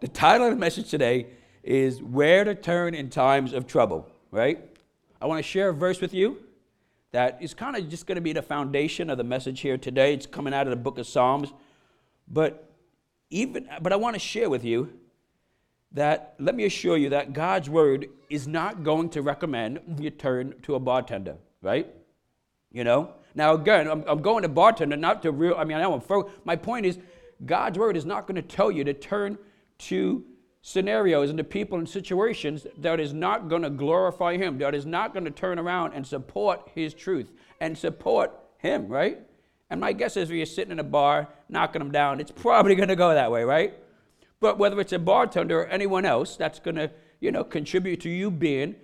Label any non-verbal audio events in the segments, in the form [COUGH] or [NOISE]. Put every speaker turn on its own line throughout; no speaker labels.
the title of the message today is Where to Turn in Times of Trouble, right? I want to share a verse with you that is kind of just going to be the foundation of the message here today. It's coming out of the book of Psalms. But even but I want to share with you that let me assure you that God's word is not going to recommend you turn to a bartender, right? You know? Now again, I'm, I'm going to bartender, not to real I mean I know I'm my point is God's word is not going to tell you to turn to scenarios and to people and situations that is not going to glorify him, that is not going to turn around and support his truth and support him, right? And my guess is if you're sitting in a bar knocking them down, it's probably [LAUGHS] going to go that way, right? But whether it's a bartender or anyone else that's going to, you know, contribute to you being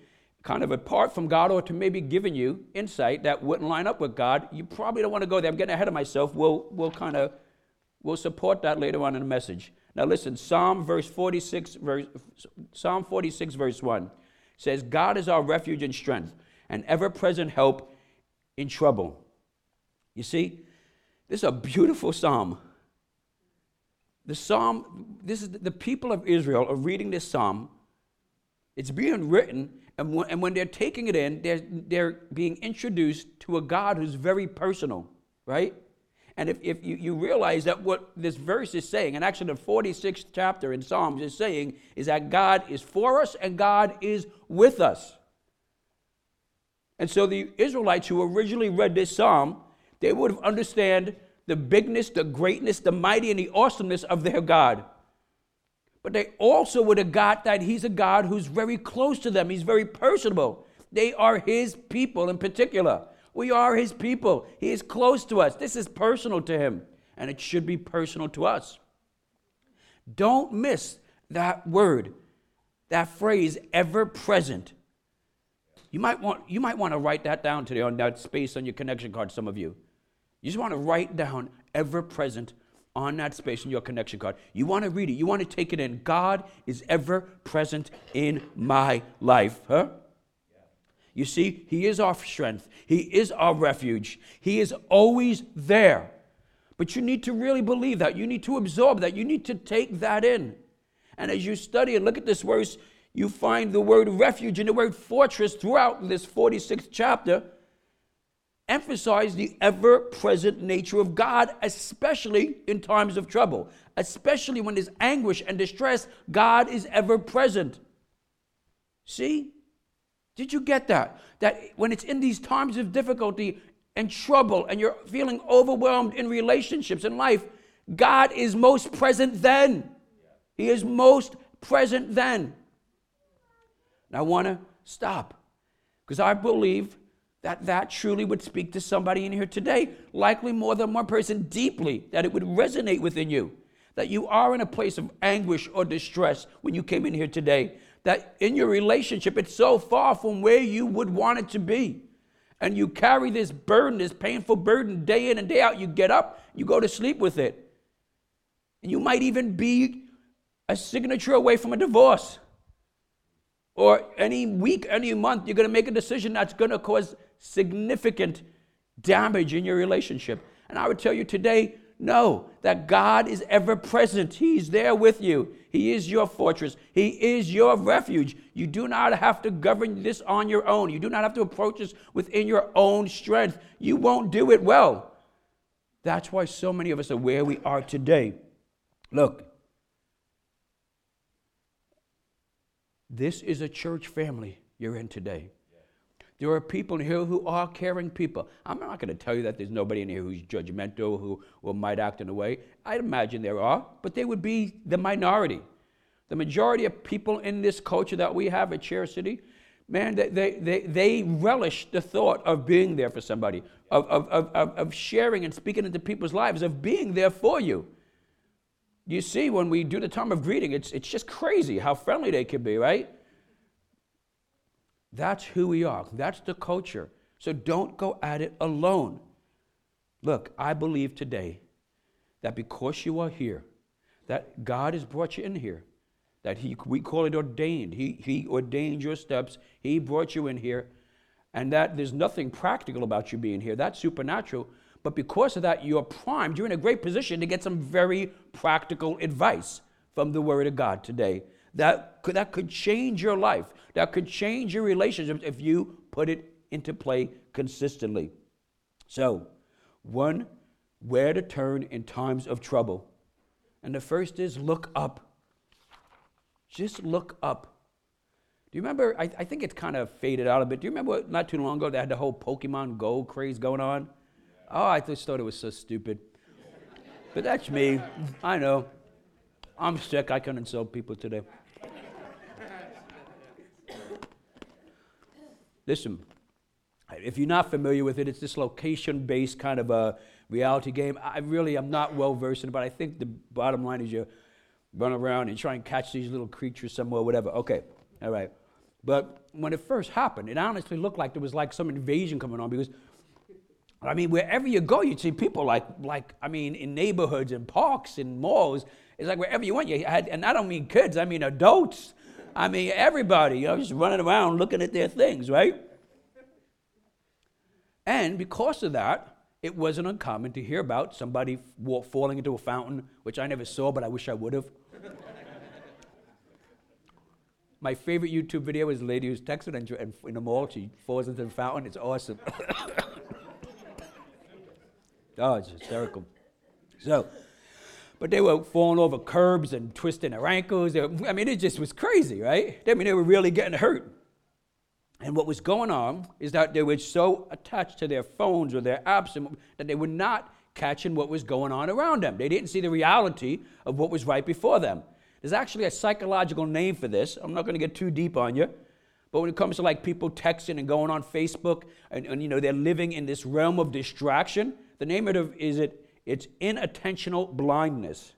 kind of apart from God or to maybe giving you insight that wouldn't line up with God, you probably don't want to go there. I'm getting ahead of myself. We'll, we'll kind of, we'll support that later on in the message. Now listen, Psalm verse 46, verse, Psalm 46 verse 1 says, God is our refuge and strength, and ever-present help in trouble. You see, this is a beautiful psalm. The psalm, this is the people of Israel are reading this psalm. It's being written, and when, and when they're taking it in, they're, they're being introduced to a God who's very personal, right? And if, if you, you realize that what this verse is saying, and actually the 46th chapter in Psalms is saying, is that God is for us and God is with us. And so the Israelites who originally read this psalm, they would have understand the bigness, the greatness, the mighty, and the awesomeness of their God. But they also would have got that He's a God who's very close to them. He's very personable. They are His people in particular. We are his people. He is close to us. This is personal to him, and it should be personal to us. Don't miss that word, that phrase, ever present. You might want, you might want to write that down today on that space on your connection card, some of you. You just want to write down ever present on that space in your connection card. You want to read it, you want to take it in. God is ever present in my life, huh? You see, He is our strength, He is our refuge, He is always there. But you need to really believe that. You need to absorb that. You need to take that in. And as you study and look at this verse, you find the word refuge and the word fortress throughout this 46th chapter emphasize the ever present nature of God, especially in times of trouble, especially when there's anguish and distress. God is ever present. See? Did you get that? That when it's in these times of difficulty and trouble and you're feeling overwhelmed in relationships in life, God is most present then. He is most present then. And I want to stop because I believe that that truly would speak to somebody in here today, likely more than one person deeply, that it would resonate within you. That you are in a place of anguish or distress when you came in here today that in your relationship, it's so far from where you would want it to be. And you carry this burden, this painful burden, day in and day out. You get up, you go to sleep with it. And you might even be a signature away from a divorce. Or any week, any month, you're going to make a decision that's going to cause significant damage in your relationship. And I would tell you today, no, that God is ever present. He's there with you. He is your fortress. He is your refuge. You do not have to govern this on your own. You do not have to approach this within your own strength. You won't do it well. That's why so many of us are where we are today. Look, this is a church family you're in today. There are people in here who are caring people. I'm not going to tell you that there's nobody in here who's judgmental, who, who might act in a way. I imagine there are, but they would be the minority. The majority of people in this culture that we have at Chair City, man, they, they, they, they relish the thought of being there for somebody, of, of, of, of sharing and speaking into people's lives, of being there for you. You see, when we do the time of greeting, it's, it's just crazy how friendly they can be, right? That's who we are. That's the culture. So don't go at it alone. Look, I believe today that because you are here, that God has brought you in here, that he, we call it ordained. He, he ordained your steps, He brought you in here, and that there's nothing practical about you being here. That's supernatural. But because of that, you're primed, you're in a great position to get some very practical advice from the Word of God today that could, that could change your life, that could change your relationships if you put it into play consistently. So, one, where to turn in times of trouble. And the first is look up. Just look up. Do you remember? I, I think it's kind of faded out a bit. Do you remember not too long ago they had the whole Pokemon Go craze going on? Oh, I just thought it was so stupid. But that's me. I know. I'm sick. I can insult people today. Listen, if you're not familiar with it, it's this location based kind of a reality game. I really am not well versed in it, but I think the bottom line is you run around and try and catch these little creatures somewhere, whatever. Okay, all right. But when it first happened, it honestly looked like there was like some invasion coming on because, I mean, wherever you go, you'd see people like, like I mean, in neighborhoods and parks and malls. It's like wherever you went, you had, and I don't mean kids, I mean adults. I mean everybody, you know, just running around looking at their things, right? And because of that, it wasn't uncommon to hear about somebody falling into a fountain, which I never saw, but I wish I would have. My favorite YouTube video is a lady who's texting and in the mall, she falls into the fountain. It's awesome. oh, it's hysterical. So, but they were falling over curbs and twisting their ankles. Were, I mean, it just was crazy, right? I mean, they were really getting hurt. And what was going on is that they were so attached to their phones or their apps that they were not catching what was going on around them. They didn't see the reality of what was right before them. There's actually a psychological name for this. I'm not going to get too deep on you. But when it comes to like people texting and going on Facebook and, and you know they're living in this realm of distraction, the name of it is it it's inattentional blindness.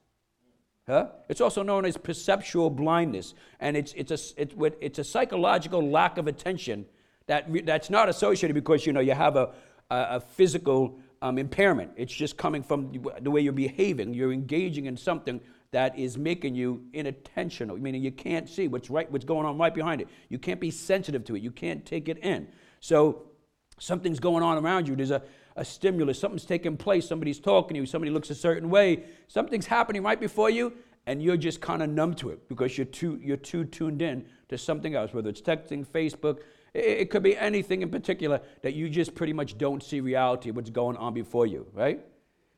Huh? It's also known as perceptual blindness, and it's, it's, a, it's, it's a psychological lack of attention that, that's not associated because you know you have a, a, a physical um, impairment. It's just coming from the way you're behaving. You're engaging in something that is making you inattentional, meaning you can't see what's right, what's going on right behind it. You can't be sensitive to it. You can't take it in. So something's going on around you. There's a, a stimulus, something's taking place, somebody's talking to you, somebody looks a certain way, something's happening right before you, and you're just kind of numb to it because you're too, you're too tuned in to something else, whether it's texting, Facebook, it, it could be anything in particular that you just pretty much don't see reality, what's going on before you, right?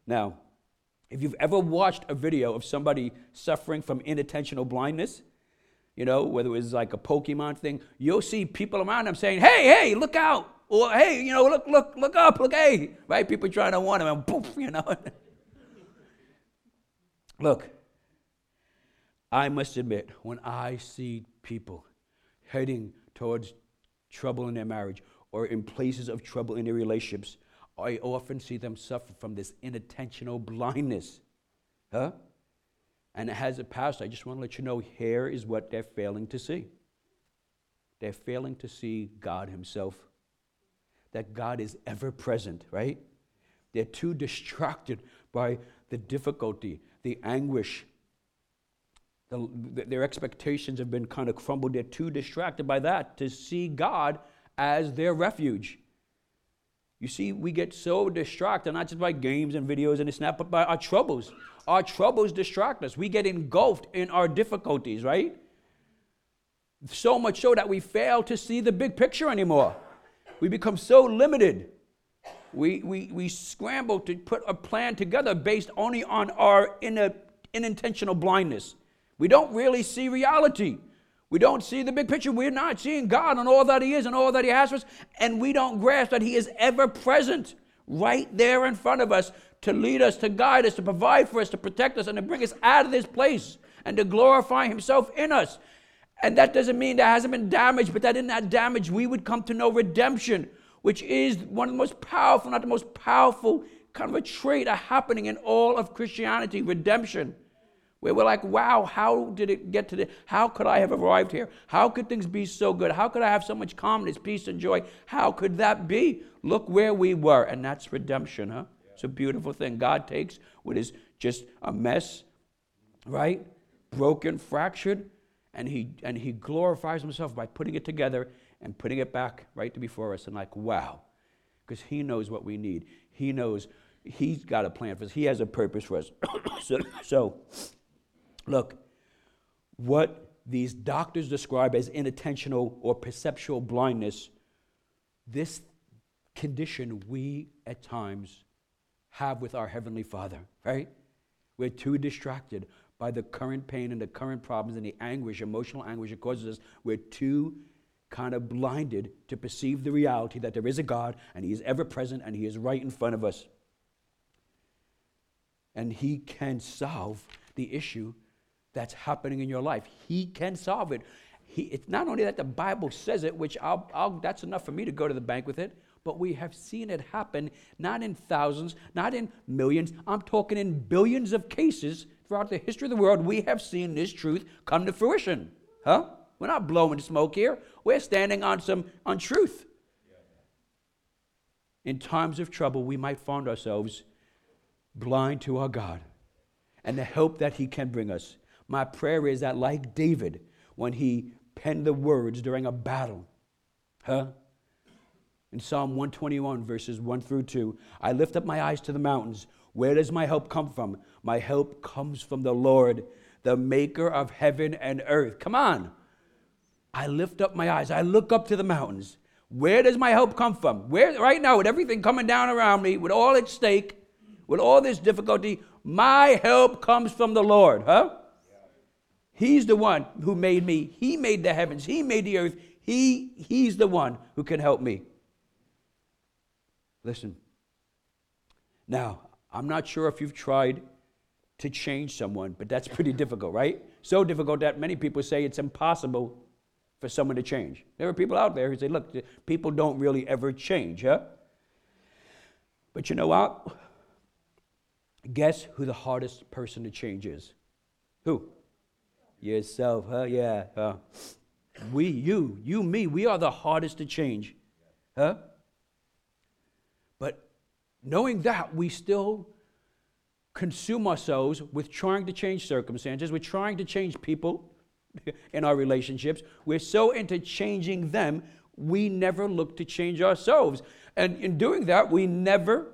Now, if you've ever watched a video of somebody suffering from inattentional blindness, you know, whether it was like a Pokemon thing, you'll see people around them saying, hey, hey, look out. Or hey, you know, look, look, look up, look, hey, right? People trying to warn him, and poof, [LAUGHS] you know. look, I must admit, when I see people heading towards trouble in their marriage or in places of trouble in their relationships, I often see them suffer from this inattentional blindness. Huh? And as a pastor, I just want to let you know here is what they're failing to see. They're failing to see God Himself that God is ever present, right? They're too distracted by the difficulty, the anguish. The, their expectations have been kind of crumbled. They're too distracted by that to see God as their refuge. You see, we get so distracted, not just by games and videos and this and that, but by our troubles. Our troubles distract us. We get engulfed in our difficulties, right? So much so that we fail to see the big picture anymore. We become so limited. We, we, we scramble to put a plan together based only on our inattentional blindness. We don't really see reality. We don't see the big picture. We're not seeing God and all that He is and all that He has for us. And we don't grasp that He is ever present right there in front of us to lead us, to guide us, to provide for us, to protect us, and to bring us out of this place and to glorify Himself in us. And that doesn't mean there hasn't been damage, but that in that damage we would come to know redemption, which is one of the most powerful, not the most powerful kind of a trait a happening in all of Christianity, redemption. Where we're like, wow, how did it get to this? How could I have arrived here? How could things be so good? How could I have so much calmness, peace, and joy? How could that be? Look where we were, and that's redemption, huh? It's a beautiful thing. God takes what is just a mess, right? Broken, fractured, and he and he glorifies himself by putting it together and putting it back right before us. And like wow because he knows what we need. He knows he's got a plan for us. He has a purpose for us. [COUGHS] So, so look what these doctors describe as inattentional or perceptual blindness, this condition we at times have with our Heavenly Father, right? We're too distracted by the current pain and the current problems and the anguish, emotional anguish it causes us. We're too kind of blinded to perceive the reality that there is a God and He is ever present and He is right in front of us. And He can solve the issue that's happening in your life. He can solve it. He, it's not only that the Bible says it, which I'll, I'll, that's enough for me to go to the bank with it, but we have seen it happen not in thousands, not in millions. I'm talking in billions of cases throughout the history of the world. We have seen this truth come to fruition. Huh? We're not blowing smoke here. We're standing on some on truth. In times of trouble, we might find ourselves blind to our God and the help that He can bring us. My prayer is that, like David, when he penned the words during a battle, huh? In Psalm 121, verses 1 through 2, I lift up my eyes to the mountains. Where does my help come from? My help comes from the Lord, the maker of heaven and earth. Come on. I lift up my eyes. I look up to the mountains. Where does my help come from? Where right now, with everything coming down around me, with all at stake, with all this difficulty, my help comes from the Lord, huh? He's the one who made me. He made the heavens. He made the earth. He, he's the one who can help me. Listen. Now, I'm not sure if you've tried to change someone, but that's pretty difficult, right? So difficult that many people say it's impossible for someone to change. There are people out there who say, look, people don't really ever change, huh? But you know what? Guess who the hardest person to change is? Who? Yourself, huh? Yeah. Huh? We, you, you, me, we are the hardest to change, huh? Knowing that, we still consume ourselves with trying to change circumstances, we're trying to change people [LAUGHS] in our relationships. We're so into changing them, we never look to change ourselves. And in doing that, we never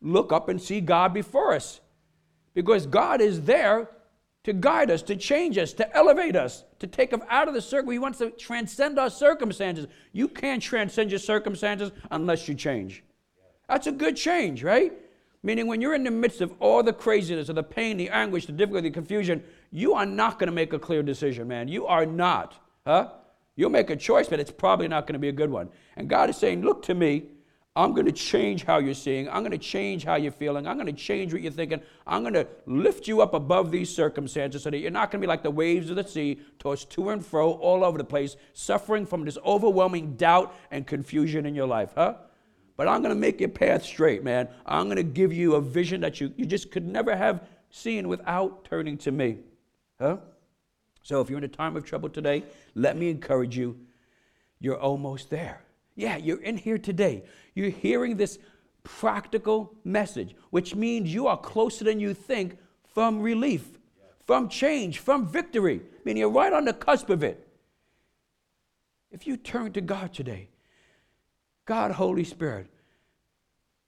look up and see God before us. Because God is there to guide us, to change us, to elevate us, to take us out of the circle. He wants to transcend our circumstances. You can't transcend your circumstances unless you change. That's a good change, right? Meaning, when you're in the midst of all the craziness, of the pain, the anguish, the difficulty, the confusion, you are not going to make a clear decision, man. You are not. Huh? You'll make a choice, but it's probably not going to be a good one. And God is saying, Look to me. I'm going to change how you're seeing. I'm going to change how you're feeling. I'm going to change what you're thinking. I'm going to lift you up above these circumstances so that you're not going to be like the waves of the sea, tossed to and fro all over the place, suffering from this overwhelming doubt and confusion in your life, huh? But I'm going to make your path straight, man. I'm going to give you a vision that you, you just could never have seen without turning to me. Huh? So if you're in a time of trouble today, let me encourage you. You're almost there. Yeah, you're in here today. You're hearing this practical message, which means you are closer than you think from relief, from change, from victory. I mean, you're right on the cusp of it. If you turn to God today, God, Holy Spirit,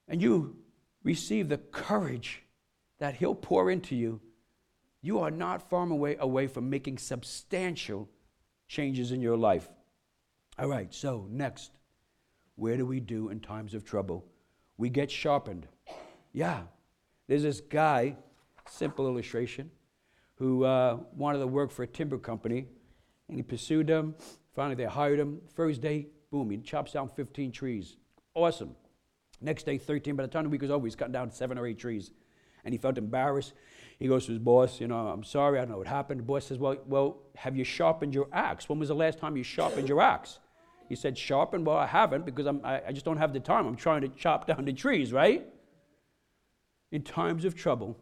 and you receive the courage that He'll pour into you, you are not far away, away from making substantial changes in your life. All right, so next, where do we do in times of trouble? We get sharpened. Yeah, there's this guy, simple illustration, who uh, wanted to work for a timber company, and he pursued them. Finally, they hired him. First day, Boom, he chops down 15 trees. Awesome. Next day, 13. By the time the week was over, he's cutting down seven or eight trees. And he felt embarrassed. He goes to his boss, you know, I'm sorry, I don't know what happened. The boss says, well, well, have you sharpened your axe? When was the last time you sharpened your axe? He said, sharpened? Well, I haven't because I'm, I, I just don't have the time. I'm trying to chop down the trees, right? In times of trouble,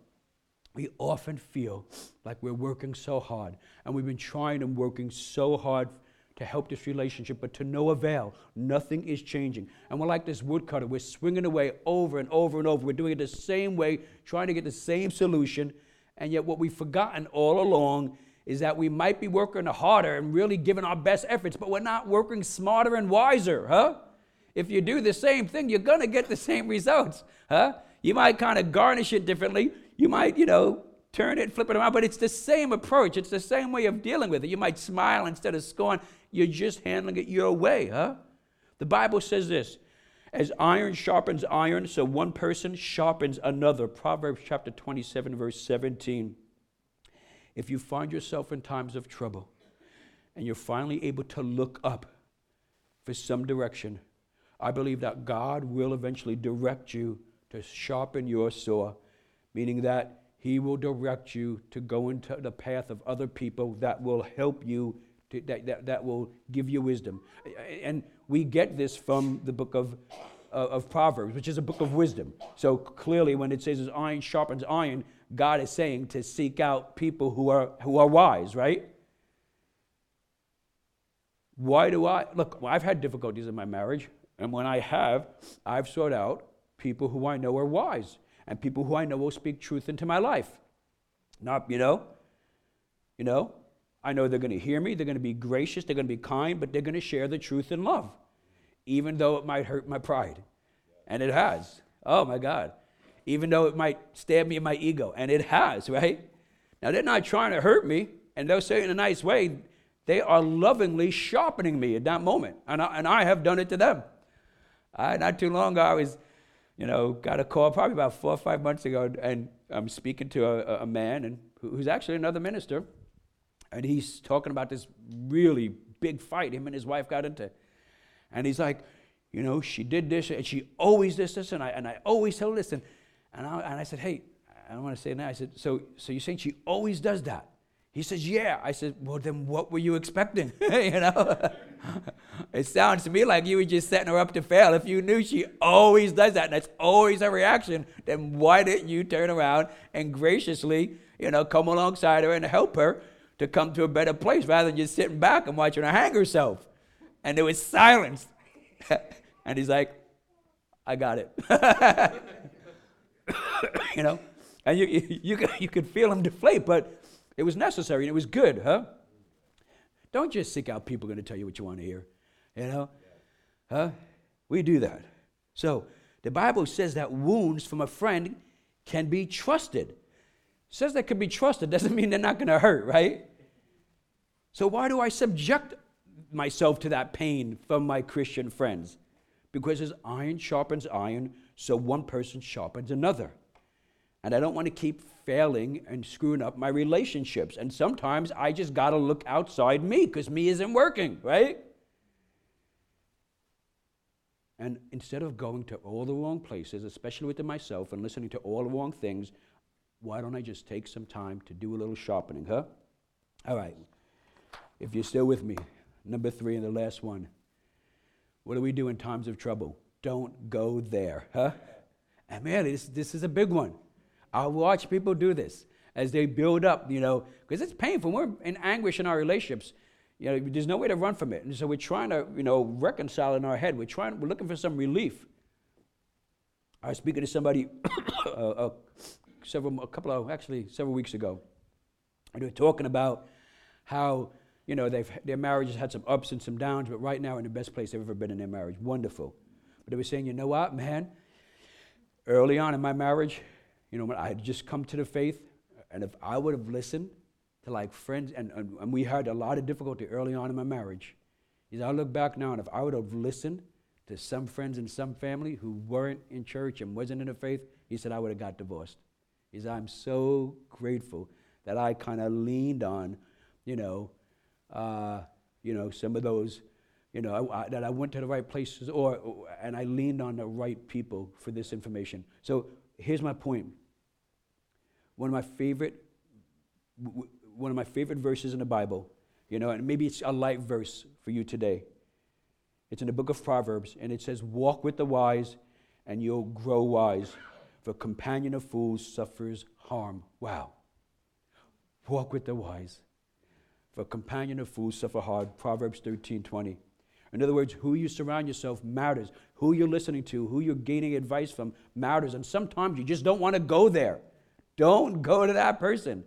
we often feel like we're working so hard and we've been trying and working so hard to help this relationship, but to no avail. Nothing is changing. And we're like this woodcutter. We're swinging away over and over and over. We're doing it the same way, trying to get the same solution. And yet, what we've forgotten all along is that we might be working harder and really giving our best efforts, but we're not working smarter and wiser, huh? If you do the same thing, you're going to get the same results, huh? You might kind of garnish it differently. You might, you know, turn it, flip it around, but it's the same approach. It's the same way of dealing with it. You might smile instead of scorn. You're just handling it your way, huh? The Bible says this as iron sharpens iron, so one person sharpens another. Proverbs chapter 27, verse 17. If you find yourself in times of trouble and you're finally able to look up for some direction, I believe that God will eventually direct you to sharpen your saw, meaning that He will direct you to go into the path of other people that will help you, to, that, that, that will give you wisdom. And we get this from the book of, uh, of Proverbs, which is a book of wisdom. So clearly, when it says iron sharpens iron, God is saying to seek out people who are, who are wise, right? Why do I? Look, I've had difficulties in my marriage, and when I have, I've sought out people who I know are wise and people who I know will speak truth into my life. Not, you know, you know, I know they're going to hear me, they're going to be gracious, they're going to be kind, but they're going to share the truth in love, even though it might hurt my pride. And it has. Oh my God. Even though it might stab me in my ego, and it has, right? Now, they're not trying to hurt me, and they'll say in a nice way. They are lovingly sharpening me at that moment, and I, and I have done it to them. I, not too long ago, I was, you know, got a call probably about four or five months ago, and I'm speaking to a, a man and who's actually another minister, and he's talking about this really big fight him and his wife got into. And he's like, you know, she did this, and she always this, this, and I, and I always tell her this. And, and, I, and I said, hey, I don't want to say that. I said, so, so you're saying she always does that? He says, Yeah. I said, Well, then what were you expecting? [LAUGHS] you know? [LAUGHS] it sounds to me like you were just setting her up to fail. If you knew she always does that and that's always her reaction, then why didn't you turn around and graciously, you know, come alongside her and help her to come to a better place rather than just sitting back and watching her hang herself? And there was silence. [LAUGHS] and he's like, I got it. [LAUGHS] you know? And you, you, you, could feel him deflate, but it was necessary and it was good, huh? Don't just seek out people going to tell you what you want to hear, you know? Huh? We do that. So, the Bible says that wounds from a friend can be trusted. It says they can be trusted doesn't mean they're not going to hurt, right? So why do I subject myself to that pain from my Christian friends? Because as iron sharpens iron, so one person sharpens another. And I don't want to keep failing and screwing up my relationships. And sometimes I just got to look outside me because me isn't working, right? And instead of going to all the wrong places, especially within myself, and listening to all the wrong things, why don't I just take some time to do a little sharpening, huh? All right. If you're still with me, number three and the last one. What do we do in times of trouble? Don't go there, huh? And man, this, this is a big one. I watch people do this as they build up, you know, because it's painful. We're in anguish in our relationships. You know, there's no way to run from it. And so we're trying to, you know, reconcile in our head. We're trying, we're looking for some relief. I was speaking to somebody [COUGHS] uh, uh, several, a couple of, actually several weeks ago. And they were talking about how, you know, they've, their marriages had some ups and some downs, but right now in the best place they've ever been in their marriage. Wonderful. But they were saying, you know what, man? Early on in my marriage, you know, I had just come to the faith, and if I would have listened to like friends, and, and, and we had a lot of difficulty early on in my marriage. Is I look back now, and if I would have listened to some friends and some family who weren't in church and wasn't in the faith, he said I would have got divorced. He said I'm so grateful that I kind of leaned on, you know, uh, you know, some of those, you know, I, I, that I went to the right places, or and I leaned on the right people for this information. So here's my point. one of my favorite one of my favorite verses in the Bible, you know, and maybe it's a light verse for you today. It's in the book of Proverbs, and it says, Walk with the wise, and you'll grow wise, for companion of fools suffers harm. Wow. Walk with the wise, for companion of fools suffer hard. Proverbs 13 20. In other words, who you surround yourself matters. Who you're listening to, who you're gaining advice from matters. And sometimes you just don't want to go there. Don't go to that person.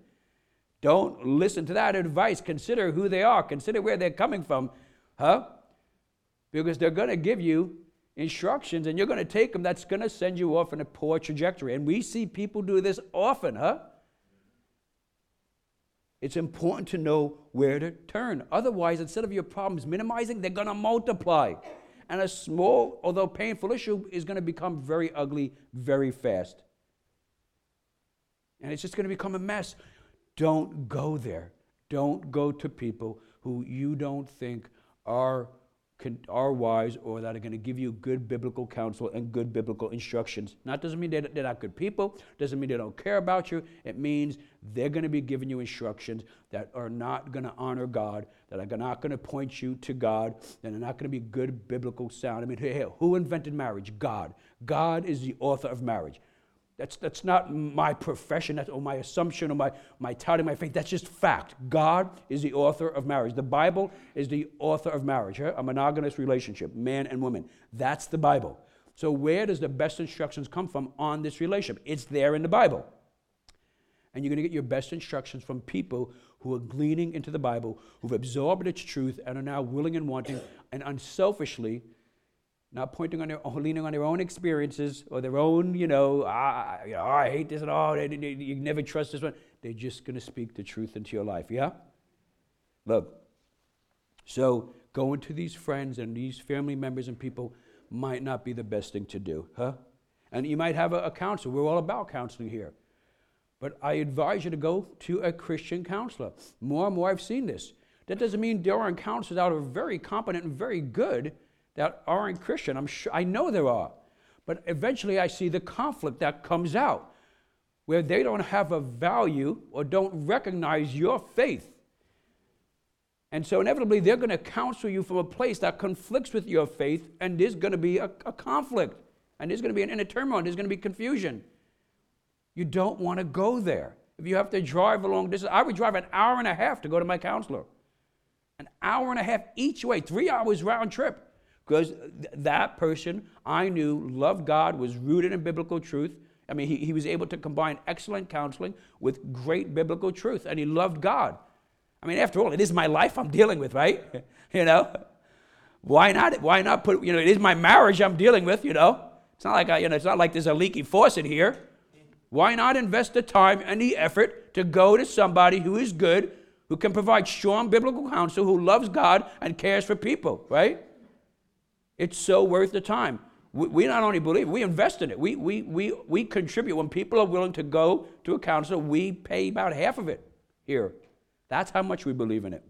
Don't listen to that advice. Consider who they are. Consider where they're coming from. Huh? Because they're going to give you instructions and you're going to take them that's going to send you off in a poor trajectory. And we see people do this often, huh? It's important to know where to turn. Otherwise, instead of your problems minimizing, they're going to multiply. And a small, although painful issue is going to become very ugly very fast. And it's just going to become a mess. Don't go there. Don't go to people who you don't think are are wise or that are going to give you good biblical counsel and good biblical instructions. Not doesn't mean they're, they're not good people, doesn't mean they don't care about you. It means they're going to be giving you instructions that are not going to honor God, that are not going to point you to God, that are not going to be good biblical sound. I mean, hey, who invented marriage? God. God is the author of marriage. That's, that's not my profession or my assumption or my, my touting my faith. That's just fact. God is the author of marriage. The Bible is the author of marriage, a monogamous relationship, man and woman. That's the Bible. So, where does the best instructions come from on this relationship? It's there in the Bible. And you're going to get your best instructions from people who are gleaning into the Bible, who've absorbed its truth, and are now willing and wanting and unselfishly not pointing on their [LAUGHS] leaning on their own experiences or their own, you know, I, you know, I hate this and. Oh, you never trust this one. They're just going to speak the truth into your life. Yeah? Look. So going to these friends and these family members and people might not be the best thing to do, huh? And you might have a, a counselor. We're all about counseling here. But I advise you to go to a Christian counselor. More and more, I've seen this. That doesn't mean there aren't counselors out who are very competent and very good that aren't Christian. I'm sure, I know there are. But eventually I see the conflict that comes out where they don't have a value or don't recognize your faith. And so inevitably they're going to counsel you from a place that conflicts with your faith, and there's going to be a, a conflict, and there's going to be an inner turmoil, there's going to be confusion. You don't want to go there. If you have to drive a long distance, I would drive an hour and a half to go to my counselor. An hour and a half each way, three hours round trip. Because that person I knew loved God, was rooted in biblical truth. I mean, he, he was able to combine excellent counseling with great biblical truth, and he loved God. I mean, after all, it is my life I'm dealing with, right? [LAUGHS] you know? Why not? Why not put, you know, it is my marriage I'm dealing with, you know? It's not like, I, you know, it's not like there's a leaky faucet here. Why not invest the time and the effort to go to somebody who is good, who can provide strong biblical counsel, who loves God and cares for people, right? It's so worth the time. We, not only believe, we invest in it. We, we, we, we contribute. When people are willing to go to a counselor, we pay about half of it here. That's how much we believe in it.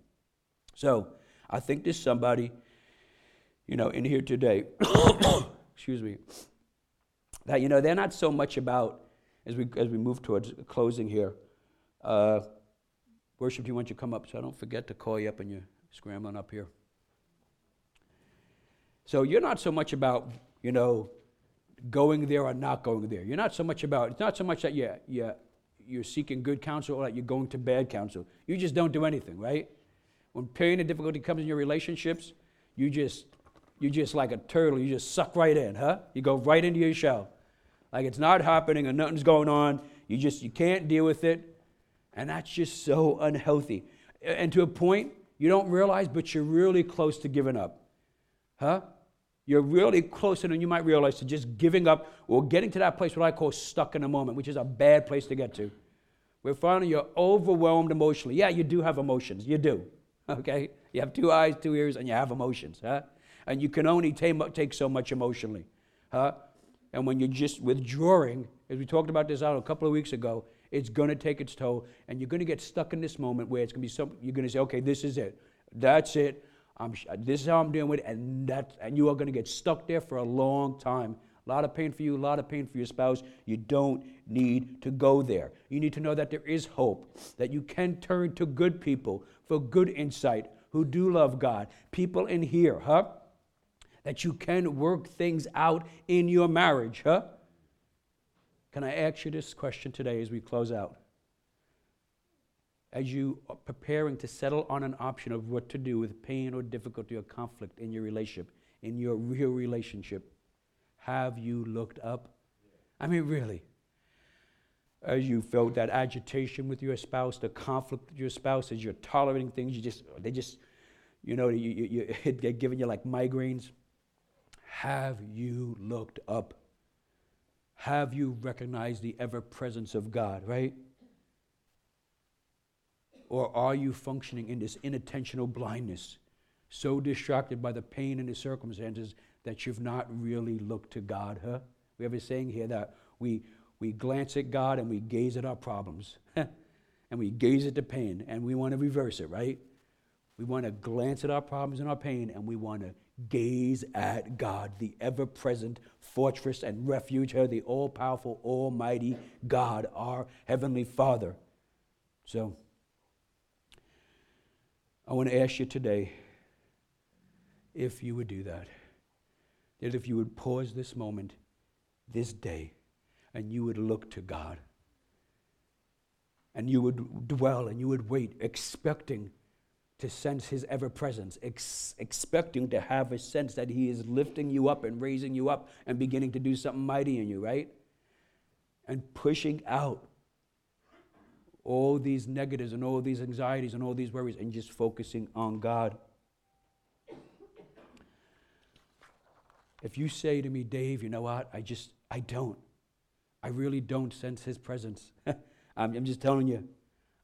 So I think there's somebody, you know, in here today, [COUGHS] excuse me, that, you know, they're not so much about, as we, as we move towards closing here, uh, worship, do you want you to come up so I don't forget to call you up and you're scrambling up here? So you're not so much about, you know, going there or not going there. You're not so much about, it's not so much that you're, you're, you're seeking good counsel or that you're going to bad counsel. You just don't do anything, right? When pain and difficulty comes in your relationships, you just, you just like a turtle, you just suck right in, huh? You go right into your shell. Like it's not happening and nothing's going on. You just, you can't deal with it. And that's just so unhealthy. And to a point, you don't realize, but you're really close to giving up. Huh? You're really closer than you might realize to just giving up or getting to that place what I call stuck in a moment, which is a bad place to get to. Where finally you're overwhelmed emotionally. Yeah, you do have emotions. You do. [LAUGHS] Okay? You have two eyes, two ears, and you have emotions. Huh? And you can only take so much emotionally. Huh? And when you're just withdrawing, as we talked about this out a couple of weeks ago, it's going to take its toll, and you're going to get stuck in this moment where it's going to be something, you're going to say, okay, this is it. That's it. I'm, this is how I'm dealing with it, and, that, and you are going to get stuck there for a long time. A lot of pain for you, a lot of pain for your spouse. You don't need to go there. You need to know that there is hope, that you can turn to good people for good insight who do love God. People in here, huh? That you can work things out in your marriage, huh? Can I ask you this question today as we close out? As you are preparing to settle on an option of what to do with pain or difficulty or conflict in your relationship, in your real relationship, have you looked up? I mean, really. As you felt that agitation with your spouse, the conflict with your spouse, as you're tolerating things, you just, they just, you know, you, you, you, [LAUGHS] they're giving you like migraines. Have you looked up? Have you recognized the ever presence of God, right? Or are you functioning in this inattentional blindness, so distracted by the pain and the circumstances that you've not really looked to God, huh? We have a saying here that we, we glance at God and we gaze at our problems. [LAUGHS] and we gaze at the pain and we want to reverse it, right? We want to glance at our problems and our pain and we want to gaze at God, the ever present fortress and refuge, her, the all powerful, almighty God, our Heavenly Father. So, I want to ask you today if you would do that. That if you would pause this moment, this day, and you would look to God. And you would dwell and you would wait, expecting to sense His ever presence, ex- expecting to have a sense that He is lifting you up and raising you up and beginning to do something mighty in you, right? And pushing out all these negatives and all these anxieties and all these worries and just focusing on God. If you say to me, Dave, you know what? I just, I don't. I really don't sense his presence. [LAUGHS] I'm, I'm just telling you.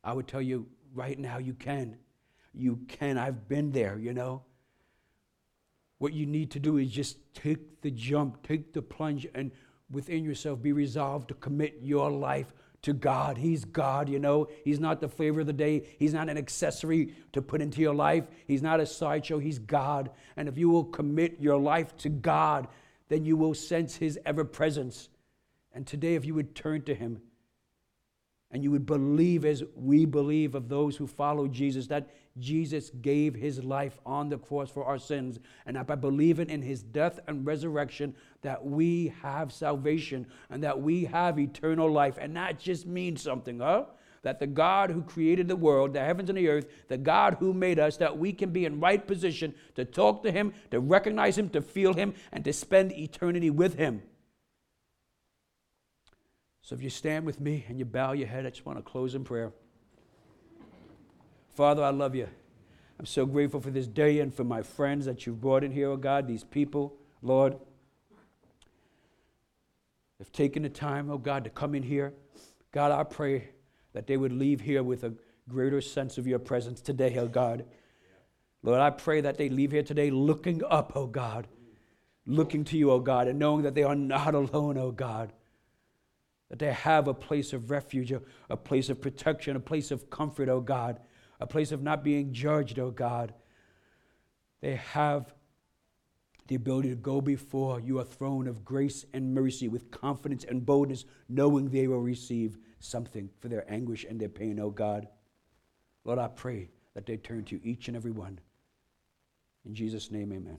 I would tell you right now, you can. You can. I've been there, you know. What you need to do is just take the jump, take the plunge, and within yourself be resolved to commit your life to God. He's God, you know. He's not the flavor of the day. He's not an accessory to put into your life. He's not a sideshow. He's God. And if you will commit your life to God, then you will sense His ever presence. And today, if you would turn to Him and you would believe as we believe of those who follow Jesus, that Jesus gave his life on the cross for our sins, and that by believing in his death and resurrection, that we have salvation and that we have eternal life. And that just means something, huh? That the God who created the world, the heavens and the earth, the God who made us, that we can be in right position to talk to him, to recognize him, to feel him, and to spend eternity with him. So if you stand with me and you bow your head, I just want to close in prayer. Father, I love you. I'm so grateful for this day and for my friends that you've brought in here, oh God, these people, Lord. Have taken the time, oh God, to come in here. God, I pray that they would leave here with a greater sense of your presence today, oh God. Lord, I pray that they leave here today looking up, oh God, looking to you, oh God, and knowing that they are not alone, oh God that they have a place of refuge, a, a place of protection, a place of comfort, oh God, a place of not being judged, oh God. They have the ability to go before your throne of grace and mercy with confidence and boldness, knowing they will receive something for their anguish and their pain, oh God. Lord, I pray that they turn to each and every one. In Jesus' name, amen.